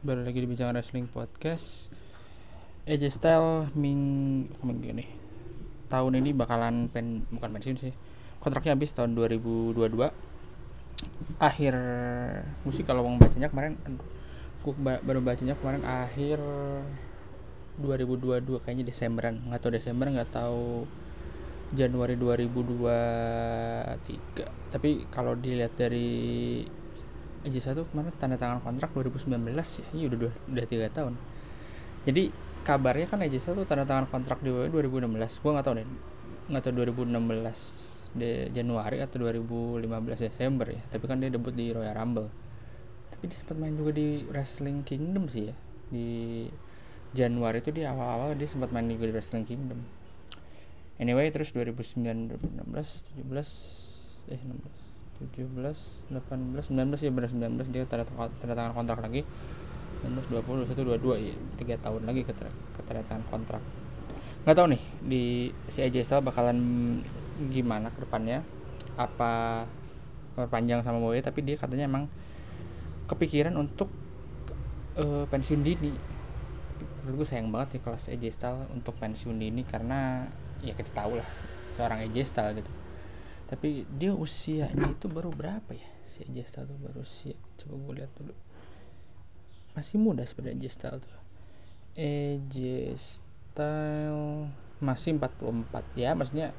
baru lagi di Bincang Wrestling Podcast. AJ Style ming minggu ini tahun ini bakalan pen bukan pensiun sih. Kontraknya habis tahun 2022 akhir musik kalau mau bacanya kemarin aku baru bacanya kemarin akhir 2022 kayaknya Desemberan. Nggak tahu Desember nggak tahu Januari 2023 tapi kalau dilihat dari AJ1 kemarin tanda tangan kontrak 2019 ya. Ini udah udah tiga tahun. Jadi kabarnya kan AJ1 tanda tangan kontrak di WWE 2016 gua nggak tahu deh nggak tahu 2016 di Januari atau 2015 Desember ya. Tapi kan dia debut di Royal Rumble. Tapi dia sempat main juga di Wrestling Kingdom sih ya. Di Januari itu di awal-awal dia sempat main juga di Wrestling Kingdom. Anyway terus 2009 2016 17 eh 16 17 18 19 ya benar 19 dia tanda, tangan kontrak lagi. 19 20 21 22 ya 3 tahun lagi ke, tanda tangan kontrak. Nggak tahu nih di si AJ Styles bakalan gimana ke depannya? Apa perpanjang sama Boy tapi dia katanya emang kepikiran untuk uh, pensiun dini. Menurut gue sayang banget sih kalau si AJ Styles untuk pensiun dini karena ya kita tahu lah seorang AJ Styles gitu tapi dia usianya itu baru berapa ya? Si Styles tuh baru usia coba gue lihat dulu. Masih muda sebenarnya Styles tuh. AJ Style masih 44 ya maksudnya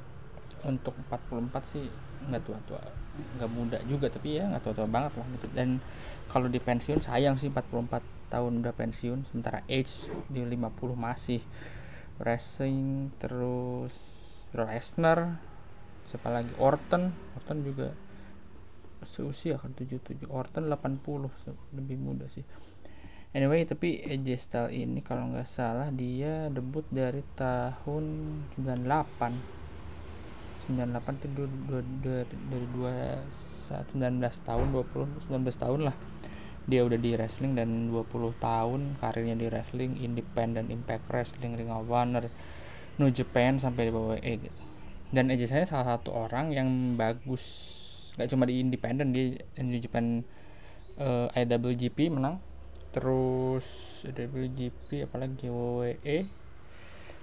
untuk 44 sih nggak tua-tua nggak muda juga tapi ya nggak tua-tua banget lah gitu. Dan kalau di pensiun sayang sih 44 tahun udah pensiun sementara age di 50 masih. Racing terus Lesnar siapa lagi? Orton. Orton juga seusia kan 77 Orton 80 lebih muda sih. Anyway tapi AJ Styles ini kalau nggak salah dia debut dari tahun 98 98 itu dua, dua, dua, dari dua 19 tahun 20 19 tahun lah. Dia udah di wrestling dan 20 tahun karirnya di wrestling independent impact wrestling ring of honor New Japan sampai di WWE gitu dan aja saya salah satu orang yang bagus nggak cuma di independen di Japan uh, eh, IWGP menang. Terus IWGP apalagi WWE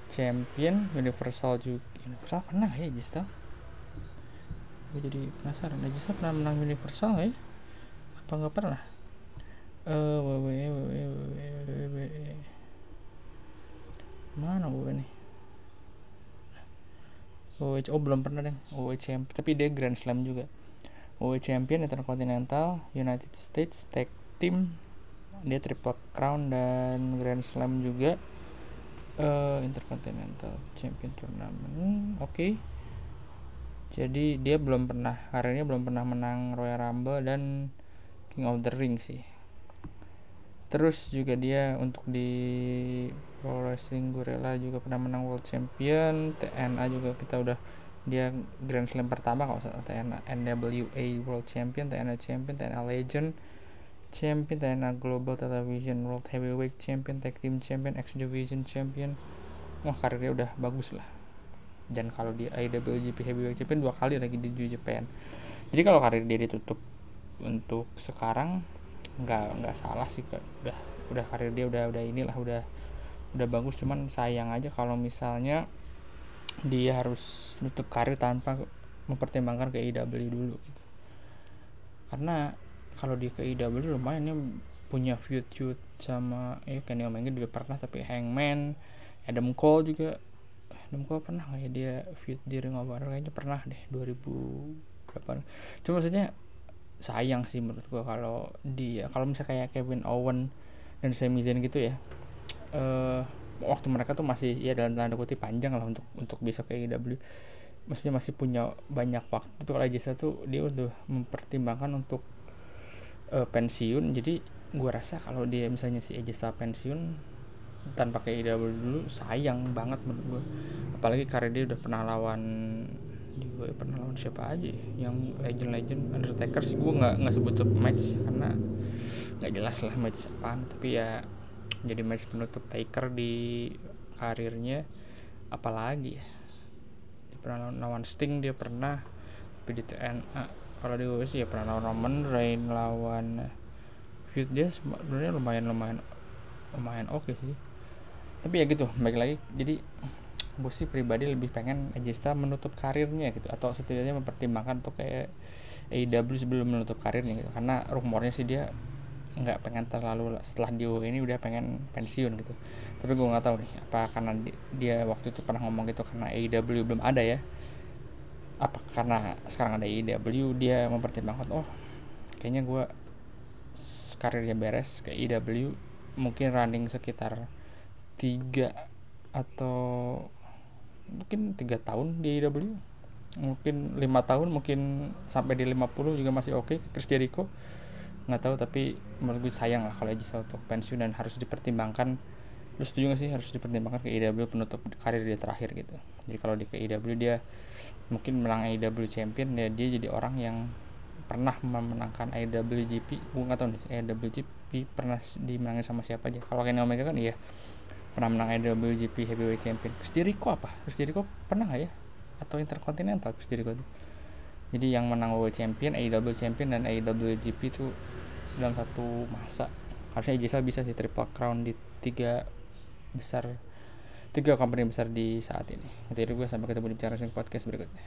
Champion Universal juga. Universal pernah ya Jista. Gue jadi penasaran Jista pernah menang Universal ya apa nggak pernah? Uh, WWE WWE WWE mana gue nih WWE oh belum pernah deh WWE Champion tapi dia Grand Slam juga. WWE Champion Intercontinental United States Tag Team dia Triple Crown dan Grand Slam juga. Uh, Intercontinental Champion Tournament oke. Okay. jadi dia belum pernah hari ini belum pernah menang Royal Rumble dan King of the Ring sih terus juga dia untuk di Pro Wrestling Gorilla juga pernah menang World Champion TNA juga kita udah dia Grand Slam pertama kalau TNA NWA World Champion TNA Champion TNA Legend Champion TNA Global Television World Heavyweight Champion Tag Team Champion X Division Champion. Wah karirnya udah bagus lah. Dan kalau di IWGP Heavyweight Champion dua kali lagi di Japan. Jadi kalau karir dia ditutup untuk sekarang nggak nggak salah sih kak. Udah udah karir dia udah udah inilah udah udah bagus. Cuman sayang aja kalau misalnya dia harus nutup karir tanpa mempertimbangkan ke IW dulu gitu. karena kalau di ke IW lumayan nih punya feud feud sama ya Kenny Omega juga pernah tapi Hangman Adam Cole juga Adam Cole pernah nggak ya dia feud di Ring of Honor? Kayaknya pernah deh 2000 berapa cuma maksudnya sayang sih menurut gua kalau dia kalau misalnya kayak Kevin Owen dan Sami Zayn gitu ya uh, waktu mereka tuh masih ya dalam tanda kutip panjang lah untuk untuk bisa ke AEW maksudnya masih punya banyak waktu. Tapi kalau Jasa tuh dia udah mempertimbangkan untuk uh, pensiun. Jadi gua rasa kalau dia misalnya si Ejesa pensiun tanpa ke AEW dulu sayang banget menurut gua. Apalagi karena dia udah pernah lawan gue pernah lawan siapa aja ya? yang legend-legend Undertaker sih. Gue nggak nggak sebut match karena nggak jelas lah match apaan. Tapi ya jadi match penutup Taker di karirnya apalagi ya. Dia pernah lawan Sting dia pernah. Tapi di TNA kalau di WWE sih ya pernah lawan Roman Reigns lawan feud. Dia sebenarnya lumayan lumayan lumayan oke okay sih. Tapi ya gitu baik lagi. Jadi gue sih pribadi lebih pengen Styles menutup karirnya gitu atau setidaknya mempertimbangkan untuk kayak AEW sebelum menutup karirnya gitu. Karena rumornya sih dia nggak pengen terlalu setelah di ini udah pengen pensiun gitu. Tapi gue nggak tahu nih apa karena dia waktu itu pernah ngomong gitu karena AEW belum ada ya? Apa karena sekarang ada AEW dia mempertimbangkan oh kayaknya gue karirnya beres ke AEW mungkin running sekitar tiga atau mungkin tiga tahun di AEW mungkin lima tahun mungkin sampai di 50 juga masih oke. Okay. Chris Jericho nggak tahu tapi menurut gue sayang lah kalau Ejisa untuk pensiun dan harus dipertimbangkan. Lu setuju gak sih harus dipertimbangkan ke IW penutup karir dia terakhir gitu? Jadi kalau di ke IW dia mungkin menang IW champion ya dia jadi orang yang pernah memenangkan IWGP gue nggak tahu nih IWGP pernah dimenangin sama siapa aja. Kalau Kenny Omega kan iya pernah menang IWGP Heavyweight Champion. Chris Jericho apa? Chris Jericho pernah gak ya? Atau Intercontinental Chris Jericho itu? Jadi yang menang WWE Champion, AEW Champion dan AEWGP itu dalam satu masa. Harusnya AJ bisa sih triple crown di tiga besar tiga company besar di saat ini. Itu gue sampai ketemu di bicara podcast berikutnya